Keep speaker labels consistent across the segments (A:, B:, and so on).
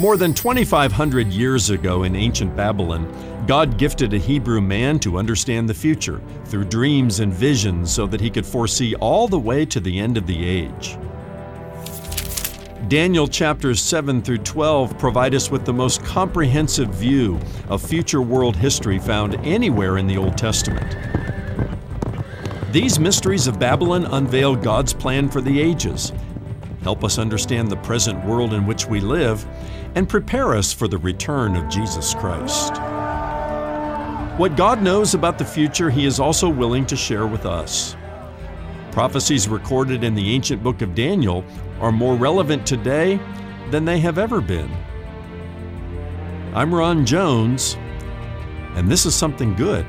A: More than 2,500 years ago in ancient Babylon, God gifted a Hebrew man to understand the future through dreams and visions so that he could foresee all the way to the end of the age. Daniel chapters 7 through 12 provide us with the most comprehensive view of future world history found anywhere in the Old Testament. These mysteries of Babylon unveil God's plan for the ages, help us understand the present world in which we live, and prepare us for the return of Jesus Christ. What God knows about the future, He is also willing to share with us. Prophecies recorded in the ancient book of Daniel are more relevant today than they have ever been. I'm Ron Jones, and this is something good.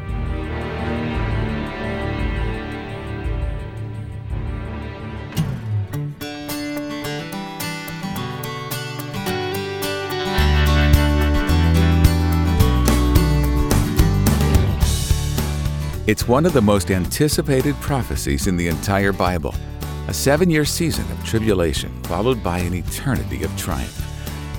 B: It's one of the most anticipated prophecies in the entire Bible a seven year season of tribulation followed by an eternity of triumph.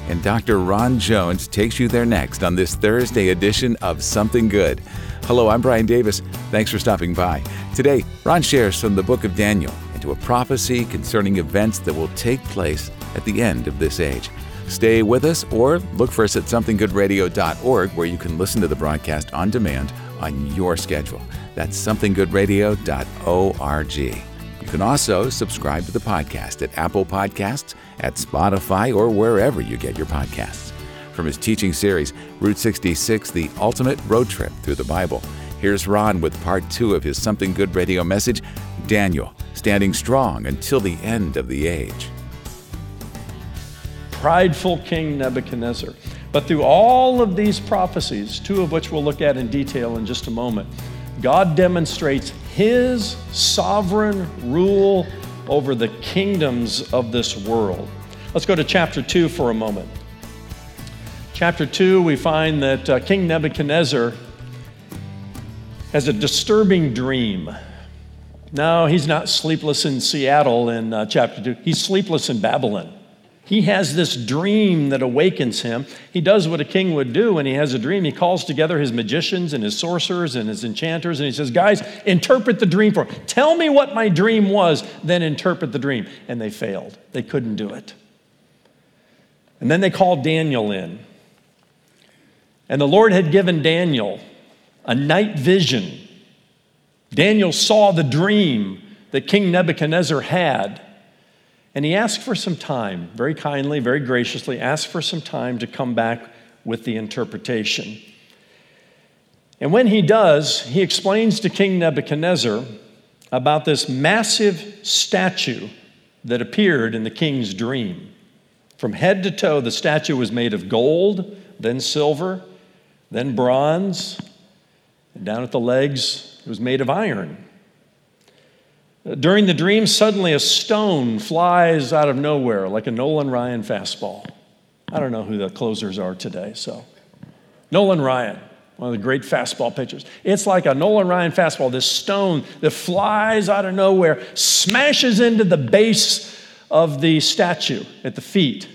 B: And Dr. Ron Jones takes you there next on this Thursday edition of Something Good. Hello, I'm Brian Davis. Thanks for stopping by. Today, Ron shares from the book of Daniel into a prophecy concerning events that will take place at the end of this age. Stay with us or look for us at somethinggoodradio.org where you can listen to the broadcast on demand on your schedule. That's somethinggoodradio.org. You can also subscribe to the podcast at Apple Podcasts, at Spotify, or wherever you get your podcasts. From his teaching series, Route 66 The Ultimate Road Trip Through the Bible, here's Ron with part two of his Something Good radio message Daniel, standing strong until the end of the age.
A: Prideful King Nebuchadnezzar. But through all of these prophecies, two of which we'll look at in detail in just a moment, God demonstrates his sovereign rule over the kingdoms of this world. Let's go to chapter 2 for a moment. Chapter 2, we find that uh, King Nebuchadnezzar has a disturbing dream. No, he's not sleepless in Seattle in uh, chapter 2, he's sleepless in Babylon. He has this dream that awakens him. He does what a king would do when he has a dream. He calls together his magicians and his sorcerers and his enchanters, and he says, Guys, interpret the dream for me. Tell me what my dream was, then interpret the dream. And they failed. They couldn't do it. And then they called Daniel in. And the Lord had given Daniel a night vision. Daniel saw the dream that King Nebuchadnezzar had. And he asked for some time, very kindly, very graciously, asked for some time to come back with the interpretation. And when he does, he explains to King Nebuchadnezzar about this massive statue that appeared in the king's dream. From head to toe, the statue was made of gold, then silver, then bronze, and down at the legs, it was made of iron. During the dream, suddenly a stone flies out of nowhere like a Nolan Ryan fastball. I don't know who the closers are today, so. Nolan Ryan, one of the great fastball pitchers. It's like a Nolan Ryan fastball, this stone that flies out of nowhere, smashes into the base of the statue at the feet.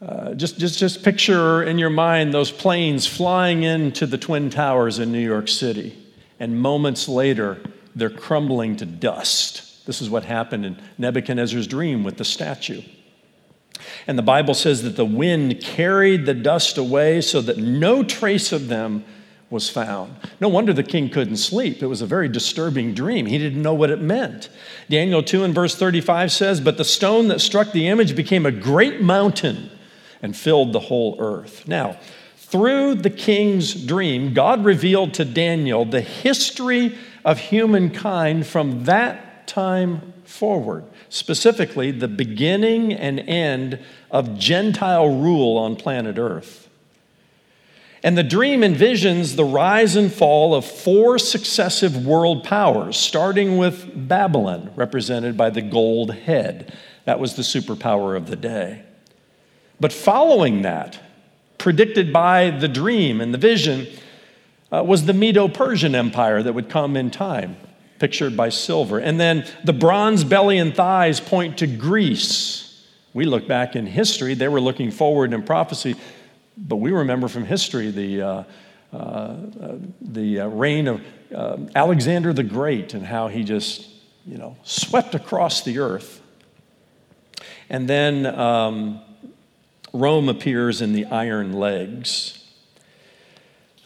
A: Uh, just, just, just picture in your mind those planes flying into the Twin Towers in New York City, and moments later, they're crumbling to dust. This is what happened in Nebuchadnezzar's dream with the statue. And the Bible says that the wind carried the dust away so that no trace of them was found. No wonder the king couldn't sleep. It was a very disturbing dream. He didn't know what it meant. Daniel 2 and verse 35 says, But the stone that struck the image became a great mountain and filled the whole earth. Now, through the king's dream, God revealed to Daniel the history of humankind from that time forward, specifically the beginning and end of Gentile rule on planet Earth. And the dream envisions the rise and fall of four successive world powers, starting with Babylon, represented by the gold head. That was the superpower of the day. But following that, predicted by the dream and the vision, uh, was the Medo Persian Empire that would come in time, pictured by silver. And then the bronze belly and thighs point to Greece, We look back in history, they were looking forward in prophecy, but we remember from history the, uh, uh, the uh, reign of uh, Alexander the Great and how he just, you know, swept across the earth. And then um, Rome appears in the iron legs.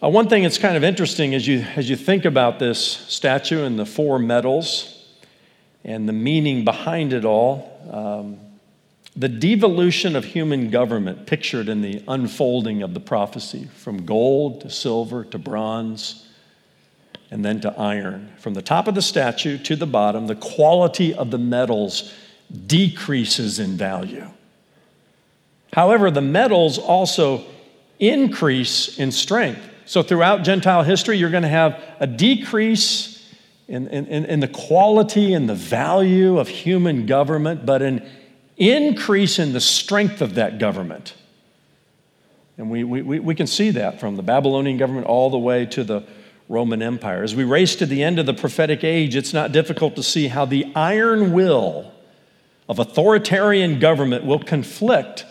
A: Uh, one thing that's kind of interesting as you, as you think about this statue and the four metals and the meaning behind it all, um, the devolution of human government pictured in the unfolding of the prophecy from gold to silver to bronze and then to iron. From the top of the statue to the bottom, the quality of the metals decreases in value. However, the metals also increase in strength. So, throughout Gentile history, you're going to have a decrease in, in, in the quality and the value of human government, but an increase in the strength of that government. And we, we, we can see that from the Babylonian government all the way to the Roman Empire. As we race to the end of the prophetic age, it's not difficult to see how the iron will of authoritarian government will conflict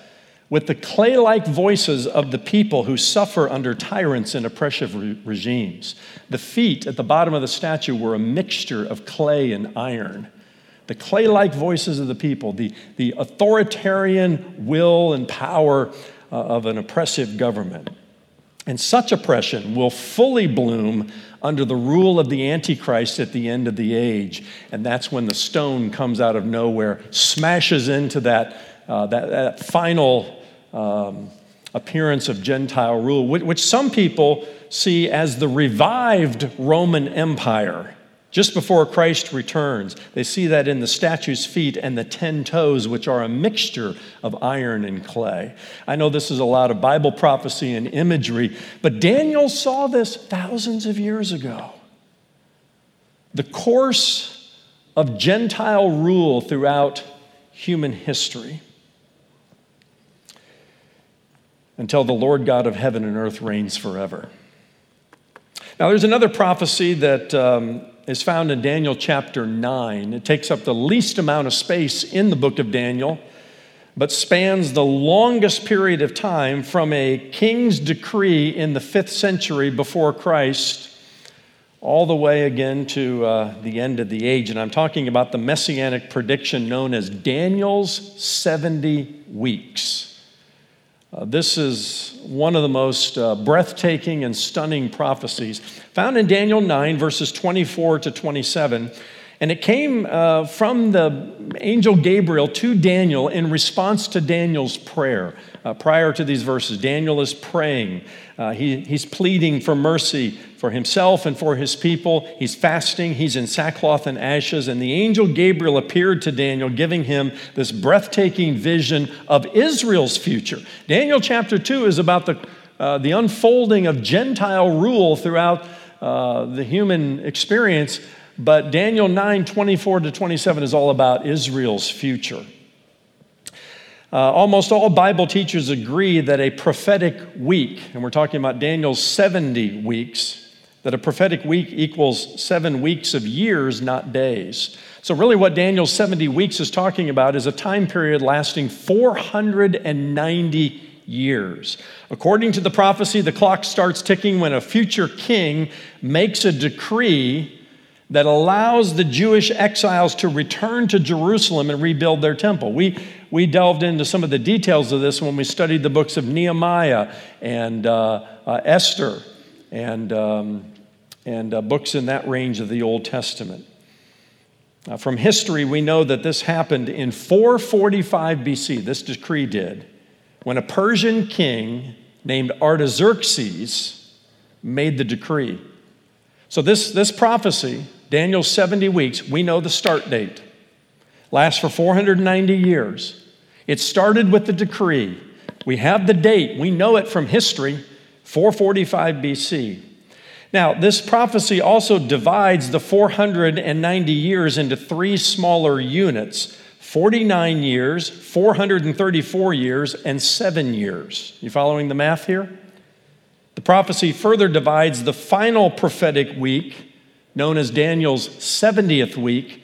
A: with the clay like voices of the people who suffer under tyrants and oppressive re- regimes. The feet at the bottom of the statue were a mixture of clay and iron the clay like voices of the people, the, the authoritarian will and power uh, of an oppressive government. And such oppression will fully bloom under the rule of the Antichrist at the end of the age. And that's when the stone comes out of nowhere, smashes into that, uh, that, that, final um, appearance of Gentile rule, which, which some people see as the revived Roman Empire just before Christ returns. They see that in the statue's feet and the ten toes, which are a mixture of iron and clay. I know this is a lot of Bible prophecy and imagery, but Daniel saw this thousands of years ago. The course of Gentile rule throughout human history until the Lord God of heaven and earth reigns forever. Now, there's another prophecy that um, is found in Daniel chapter 9. It takes up the least amount of space in the book of Daniel, but spans the longest period of time from a king's decree in the fifth century before Christ all the way again to uh, the end of the age. And I'm talking about the messianic prediction known as Daniel's 70 weeks. Uh, this is one of the most uh, breathtaking and stunning prophecies found in Daniel 9, verses 24 to 27. And it came uh, from the angel Gabriel to Daniel in response to Daniel's prayer. Uh, prior to these verses, Daniel is praying. Uh, he, he's pleading for mercy for himself and for his people. He's fasting. He's in sackcloth and ashes. And the angel Gabriel appeared to Daniel, giving him this breathtaking vision of Israel's future. Daniel chapter 2 is about the, uh, the unfolding of Gentile rule throughout uh, the human experience. But Daniel 9 24 to 27 is all about Israel's future. Uh, almost all Bible teachers agree that a prophetic week, and we're talking about Daniel's 70 weeks, that a prophetic week equals seven weeks of years, not days. So, really, what Daniel's 70 weeks is talking about is a time period lasting 490 years. According to the prophecy, the clock starts ticking when a future king makes a decree that allows the Jewish exiles to return to Jerusalem and rebuild their temple. We, we delved into some of the details of this when we studied the books of Nehemiah and uh, uh, Esther and, um, and uh, books in that range of the Old Testament. from history, we know that this happened in 445 BC, this decree did, when a Persian king named Artaxerxes made the decree. So, this, this prophecy Daniel's 70 weeks, we know the start date. Lasts for 490 years. It started with the decree. We have the date, we know it from history, 445 BC. Now, this prophecy also divides the 490 years into three smaller units 49 years, 434 years, and seven years. You following the math here? The prophecy further divides the final prophetic week known as Daniel's 70th week,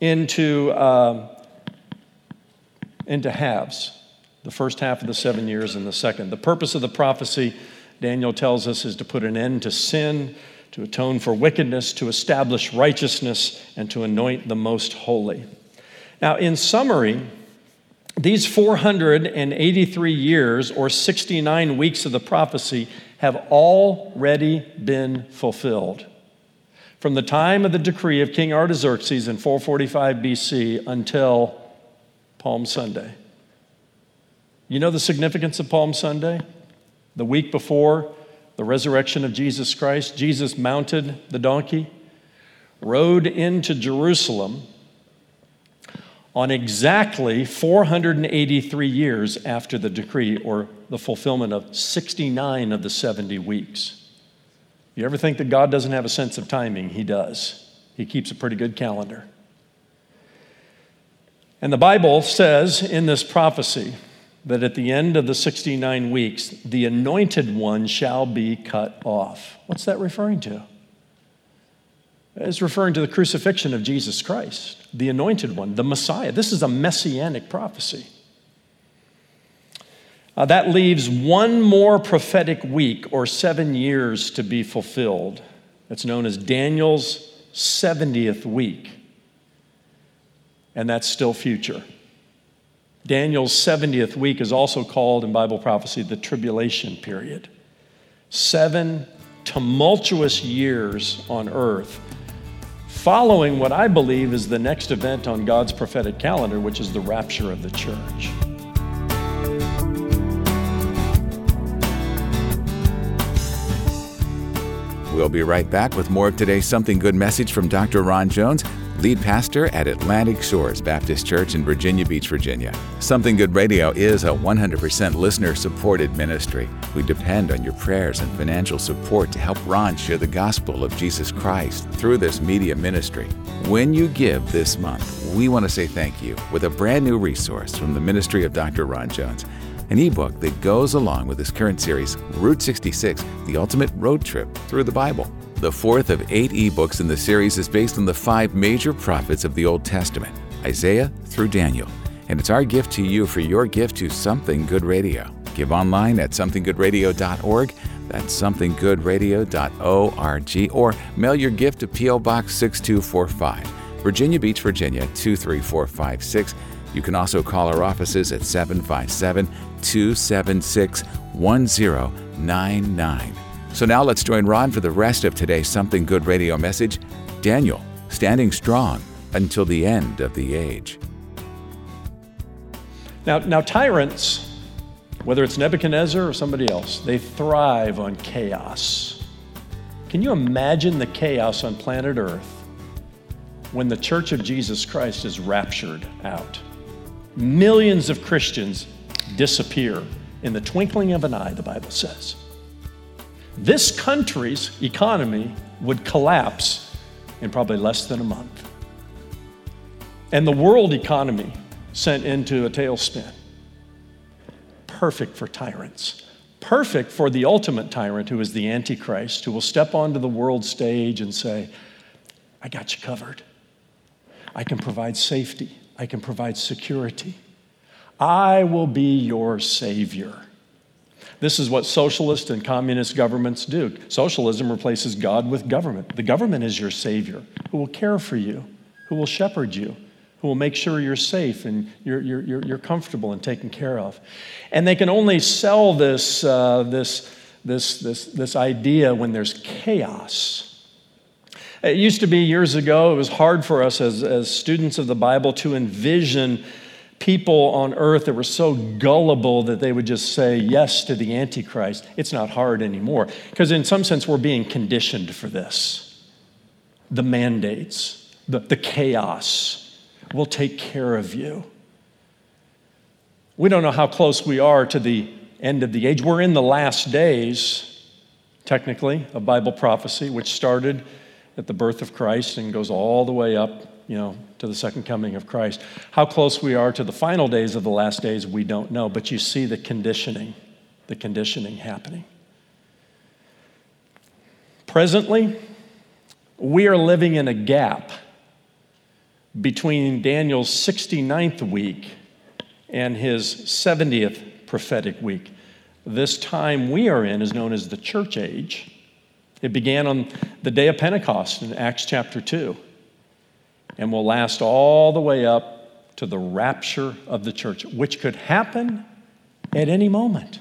A: into uh, into halves the first half of the seven years and the second. The purpose of the prophecy, Daniel tells us, is to put an end to sin, to atone for wickedness, to establish righteousness, and to anoint the most holy. Now, in summary, these 483 years or 69 weeks of the prophecy have already been fulfilled. From the time of the decree of King Artaxerxes in 445 BC until Palm Sunday. You know the significance of Palm Sunday? The week before the resurrection of Jesus Christ, Jesus mounted the donkey, rode into Jerusalem on exactly 483 years after the decree or the fulfillment of 69 of the 70 weeks. You ever think that God doesn't have a sense of timing? He does. He keeps a pretty good calendar. And the Bible says in this prophecy that at the end of the 69 weeks, the anointed one shall be cut off. What's that referring to? It's referring to the crucifixion of Jesus Christ, the anointed one, the Messiah. This is a messianic prophecy. Uh, that leaves one more prophetic week or seven years to be fulfilled. It's known as Daniel's 70th week. And that's still future. Daniel's 70th week is also called in Bible prophecy the tribulation period. Seven tumultuous years on earth, following what I believe is the next event on God's prophetic calendar, which is the rapture of the church.
B: We'll be right back with more of today's Something Good message from Dr. Ron Jones lead pastor at Atlantic Shores Baptist Church in Virginia Beach, Virginia. Something Good Radio is a 100% listener supported ministry. We depend on your prayers and financial support to help Ron share the gospel of Jesus Christ through this media ministry. When you give this month, we want to say thank you with a brand new resource from the ministry of Dr. Ron Jones an ebook that goes along with this current series, Route 66 The Ultimate Road Trip Through the Bible. The fourth of eight ebooks in the series is based on the five major prophets of the Old Testament, Isaiah through Daniel. And it's our gift to you for your gift to Something Good Radio. Give online at somethinggoodradio.org. That's somethinggoodradio.org. Or mail your gift to P.O. Box 6245, Virginia Beach, Virginia 23456. You can also call our offices at 757 276 1099. So now let's join Ron for the rest of today's Something Good radio message Daniel, standing strong until the end of the age.
A: Now, now tyrants, whether it's Nebuchadnezzar or somebody else, they thrive on chaos. Can you imagine the chaos on planet Earth when the Church of Jesus Christ is raptured out? Millions of Christians disappear in the twinkling of an eye, the Bible says this country's economy would collapse in probably less than a month. And the world economy sent into a tailspin. Perfect for tyrants. Perfect for the ultimate tyrant who is the Antichrist, who will step onto the world stage and say, I got you covered. I can provide safety. I can provide security. I will be your savior. This is what socialist and communist governments do. Socialism replaces God with government. The government is your savior who will care for you, who will shepherd you, who will make sure you're safe and you're, you're, you're comfortable and taken care of. And they can only sell this, uh, this, this, this, this idea when there's chaos. It used to be years ago, it was hard for us as, as students of the Bible to envision people on earth that were so gullible that they would just say yes to the Antichrist, it's not hard anymore. Because in some sense, we're being conditioned for this. The mandates, the, the chaos will take care of you. We don't know how close we are to the end of the age. We're in the last days, technically, of Bible prophecy, which started at the birth of Christ and goes all the way up you know, to the second coming of Christ. How close we are to the final days of the last days, we don't know, but you see the conditioning, the conditioning happening. Presently, we are living in a gap between Daniel's 69th week and his 70th prophetic week. This time we are in is known as the church age. It began on the day of Pentecost in Acts chapter 2 and will last all the way up to the rapture of the church, which could happen at any moment.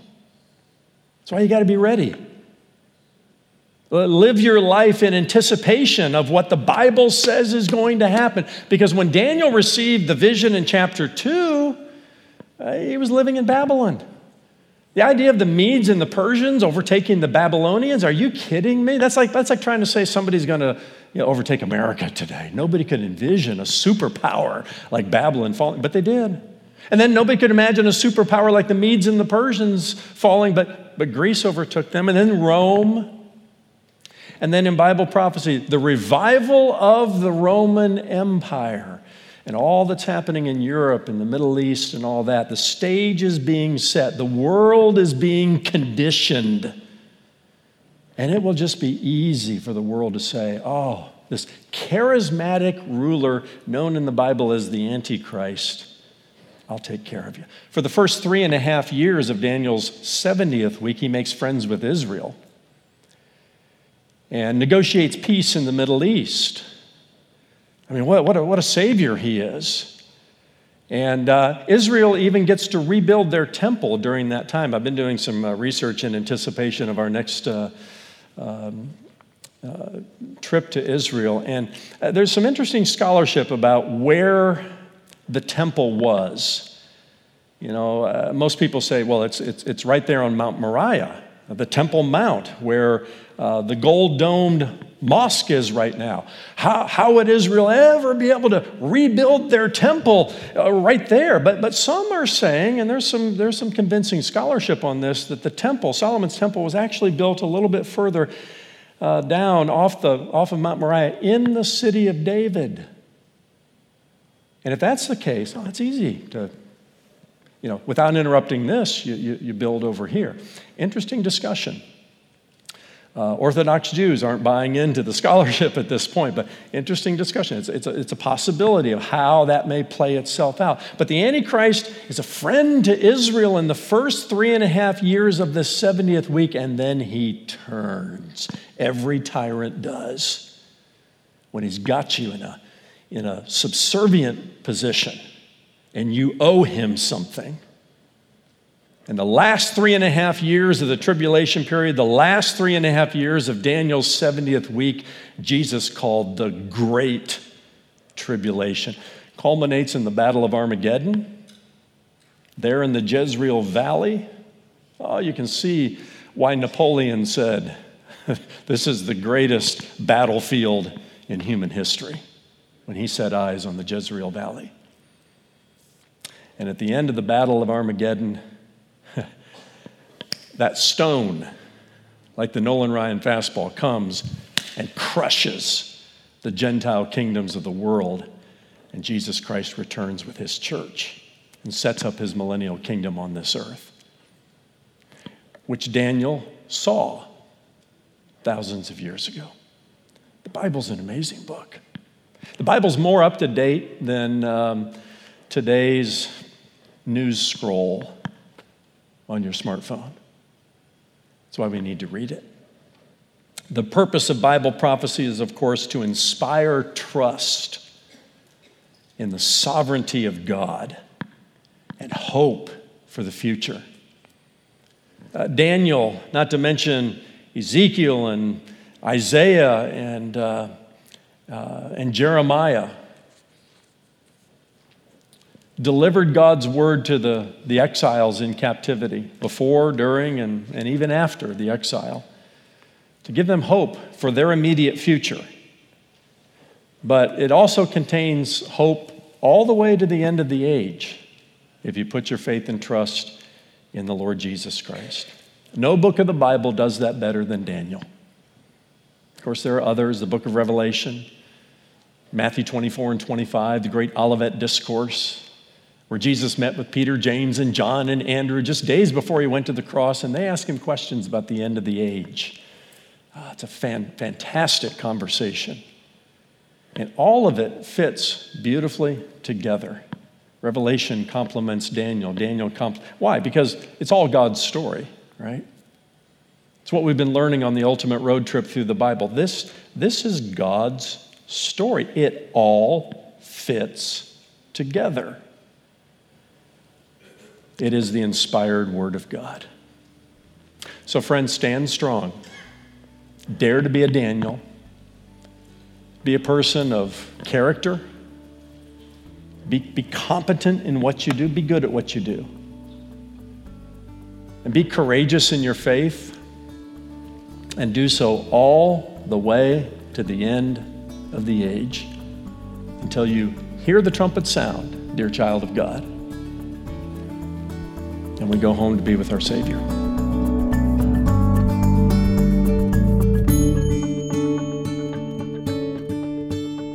A: That's why you got to be ready. Live your life in anticipation of what the Bible says is going to happen. Because when Daniel received the vision in chapter 2, uh, he was living in Babylon. The idea of the Medes and the Persians overtaking the Babylonians, are you kidding me? That's like, that's like trying to say somebody's going to you know, overtake America today. Nobody could envision a superpower like Babylon falling, but they did. And then nobody could imagine a superpower like the Medes and the Persians falling, but, but Greece overtook them. And then Rome and then in Bible prophecy, the revival of the Roman Empire and all that's happening in Europe and the Middle East and all that. The stage is being set, the world is being conditioned. And it will just be easy for the world to say, oh, this charismatic ruler known in the Bible as the Antichrist, I'll take care of you. For the first three and a half years of Daniel's 70th week, he makes friends with Israel and negotiates peace in the Middle East. I mean, what, what, a, what a savior he is. And uh, Israel even gets to rebuild their temple during that time. I've been doing some uh, research in anticipation of our next uh, um, uh, trip to Israel. And uh, there's some interesting scholarship about where the temple was. You know, uh, most people say, well, it's, it's, it's right there on Mount Moriah, the Temple Mount, where the gold domed mosque is right now. How, how would Israel ever be able to rebuild their temple uh, right there? But, but some are saying, and there's some, there's some convincing scholarship on this, that the temple, Solomon's temple, was actually built a little bit further uh, down off, the, off of Mount Moriah in the city of David. And if that's the case, oh, it's easy to, you know, without interrupting this, you, you, you build over here. Interesting discussion. Uh, Orthodox Jews aren't buying into the scholarship at this point, but interesting discussion. It's, it's, a, it's a possibility of how that may play itself out. But the Antichrist is a friend to Israel in the first three and a half years of the 70th week, and then he turns. Every tyrant does. When he's got you in a, in a subservient position and you owe him something, and the last three and a half years of the tribulation period, the last three and a half years of Daniel's 70th week, Jesus called the Great Tribulation. Culminates in the Battle of Armageddon. There in the Jezreel Valley, oh, you can see why Napoleon said, This is the greatest battlefield in human history when he set eyes on the Jezreel Valley. And at the end of the Battle of Armageddon, that stone, like the Nolan Ryan fastball, comes and crushes the Gentile kingdoms of the world. And Jesus Christ returns with his church and sets up his millennial kingdom on this earth, which Daniel saw thousands of years ago. The Bible's an amazing book. The Bible's more up to date than um, today's news scroll on your smartphone. That's why we need to read it. The purpose of Bible prophecy is, of course, to inspire trust in the sovereignty of God and hope for the future. Uh, Daniel, not to mention Ezekiel and Isaiah and, uh, uh, and Jeremiah, delivered God's word to the, the exiles in captivity before, during, and, and even after the exile to give them hope for their immediate future. But it also contains hope all the way to the end of the age if you put your faith and trust in the Lord Jesus Christ. No book of the Bible does that better than Daniel. Of course, there are others, the book of Revelation, Matthew 24 and 25, the great Olivet Discourse, where Jesus met with Peter, James, and John and Andrew just days before he went to the cross, and they asked him questions about the end of the age. Uh, it's a fan, fantastic conversation. And all of it fits beautifully together Revelation complements Daniel. Daniel comp- Why? Because it's all God's story, right? It's what we've been learning on the ultimate road trip through the Bible. This, this is God's story. It all fits together. It is the inspired Word of God. So, friends, stand strong. Dare to be a Daniel. Be a person of character. Be, be competent in what you do. Be good at what you do. And be courageous in your faith and do so all the way to the end of the age until you hear the trumpet sound, dear child of God, and we go home to be with our Savior.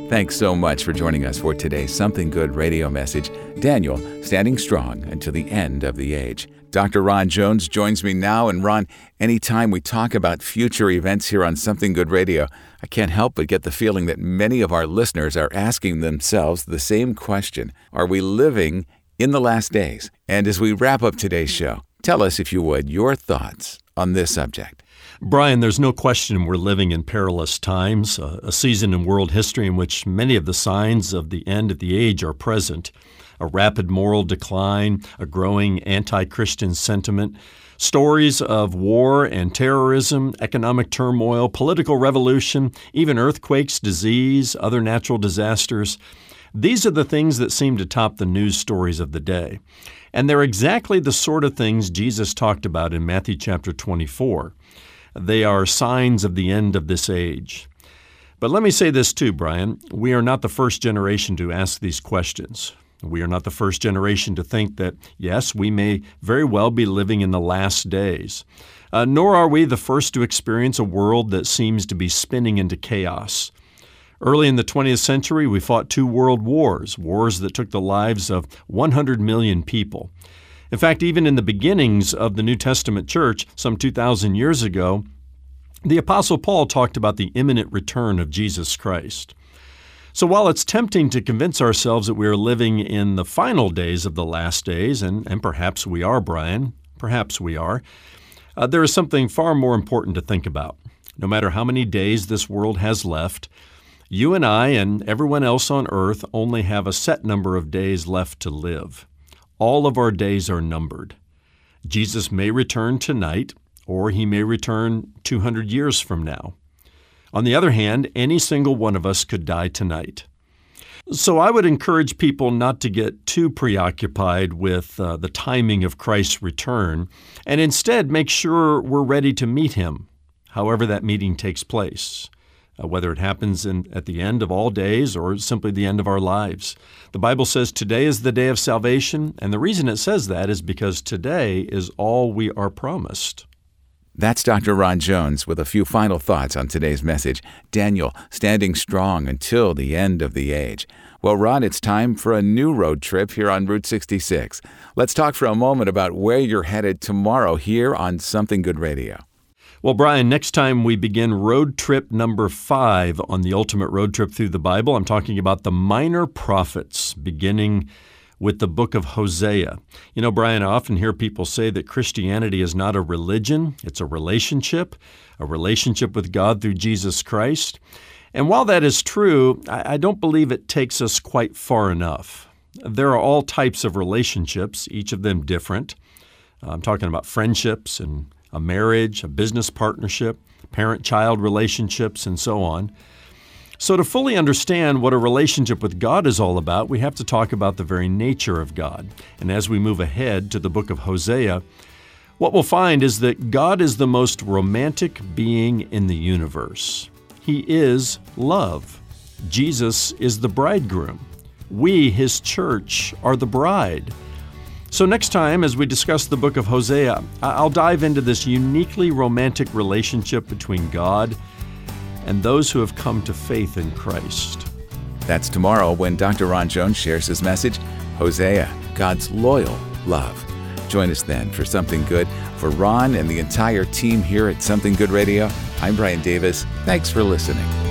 B: Thanks so much for joining us for today's Something Good radio message. Daniel, standing strong until the end of the age. Dr. Ron Jones joins me now. And Ron, anytime we talk about future events here on Something Good Radio, I can't help but get the feeling that many of our listeners are asking themselves the same question Are we living in the last days? And as we wrap up today's show, tell us, if you would, your thoughts on this subject.
A: Brian, there's no question we're living in perilous times, a season in world history in which many of the signs of the end of the age are present a rapid moral decline, a growing anti Christian sentiment, stories of war and terrorism, economic turmoil, political revolution, even earthquakes, disease, other natural disasters. These are the things that seem to top the news stories of the day. And they're exactly the sort of things Jesus talked about in Matthew chapter 24. They are signs of the end of this age. But let me say this too, Brian. We are not the first generation to ask these questions. We are not the first generation to think that, yes, we may very well be living in the last days. Uh, nor are we the first to experience a world that seems to be spinning into chaos. Early in the 20th century, we fought two world wars, wars that took the lives of 100 million people. In fact, even in the beginnings of the New Testament church, some 2,000 years ago, the Apostle Paul talked about the imminent return of Jesus Christ. So while it's tempting to convince ourselves that we are living in the final days of the last days, and, and perhaps we are, Brian, perhaps we are, uh, there is something far more important to think about. No matter how many days this world has left, you and I and everyone else on earth only have a set number of days left to live. All of our days are numbered. Jesus may return tonight, or he may return 200 years from now. On the other hand, any single one of us could die tonight. So I would encourage people not to get too preoccupied with uh, the timing of Christ's return and instead make sure we're ready to meet him, however that meeting takes place, uh, whether it happens in, at the end of all days or simply the end of our lives. The Bible says today is the day of salvation, and the reason it says that is because today is all we are promised.
B: That's Dr. Ron Jones with a few final thoughts on today's message Daniel, standing strong until the end of the age. Well, Ron, it's time for a new road trip here on Route 66. Let's talk for a moment about where you're headed tomorrow here on Something Good Radio.
A: Well, Brian, next time we begin road trip number five on the ultimate road trip through the Bible, I'm talking about the minor prophets, beginning with the book of Hosea. You know, Brian, I often hear people say that Christianity is not a religion, it's a relationship, a relationship with God through Jesus Christ. And while that is true, I don't believe it takes us quite far enough. There are all types of relationships, each of them different. I'm talking about friendships and a marriage, a business partnership, parent child relationships, and so on. So, to fully understand what a relationship with God is all about, we have to talk about the very nature of God. And as we move ahead to the book of Hosea, what we'll find is that God is the most romantic being in the universe. He is love. Jesus is the bridegroom. We, his church, are the bride. So, next time, as we discuss the book of Hosea, I'll dive into this uniquely romantic relationship between God and those who have come to faith in Christ.
B: That's tomorrow when Dr. Ron Jones shares his message Hosea, God's loyal love. Join us then for Something Good. For Ron and the entire team here at Something Good Radio, I'm Brian Davis. Thanks for listening.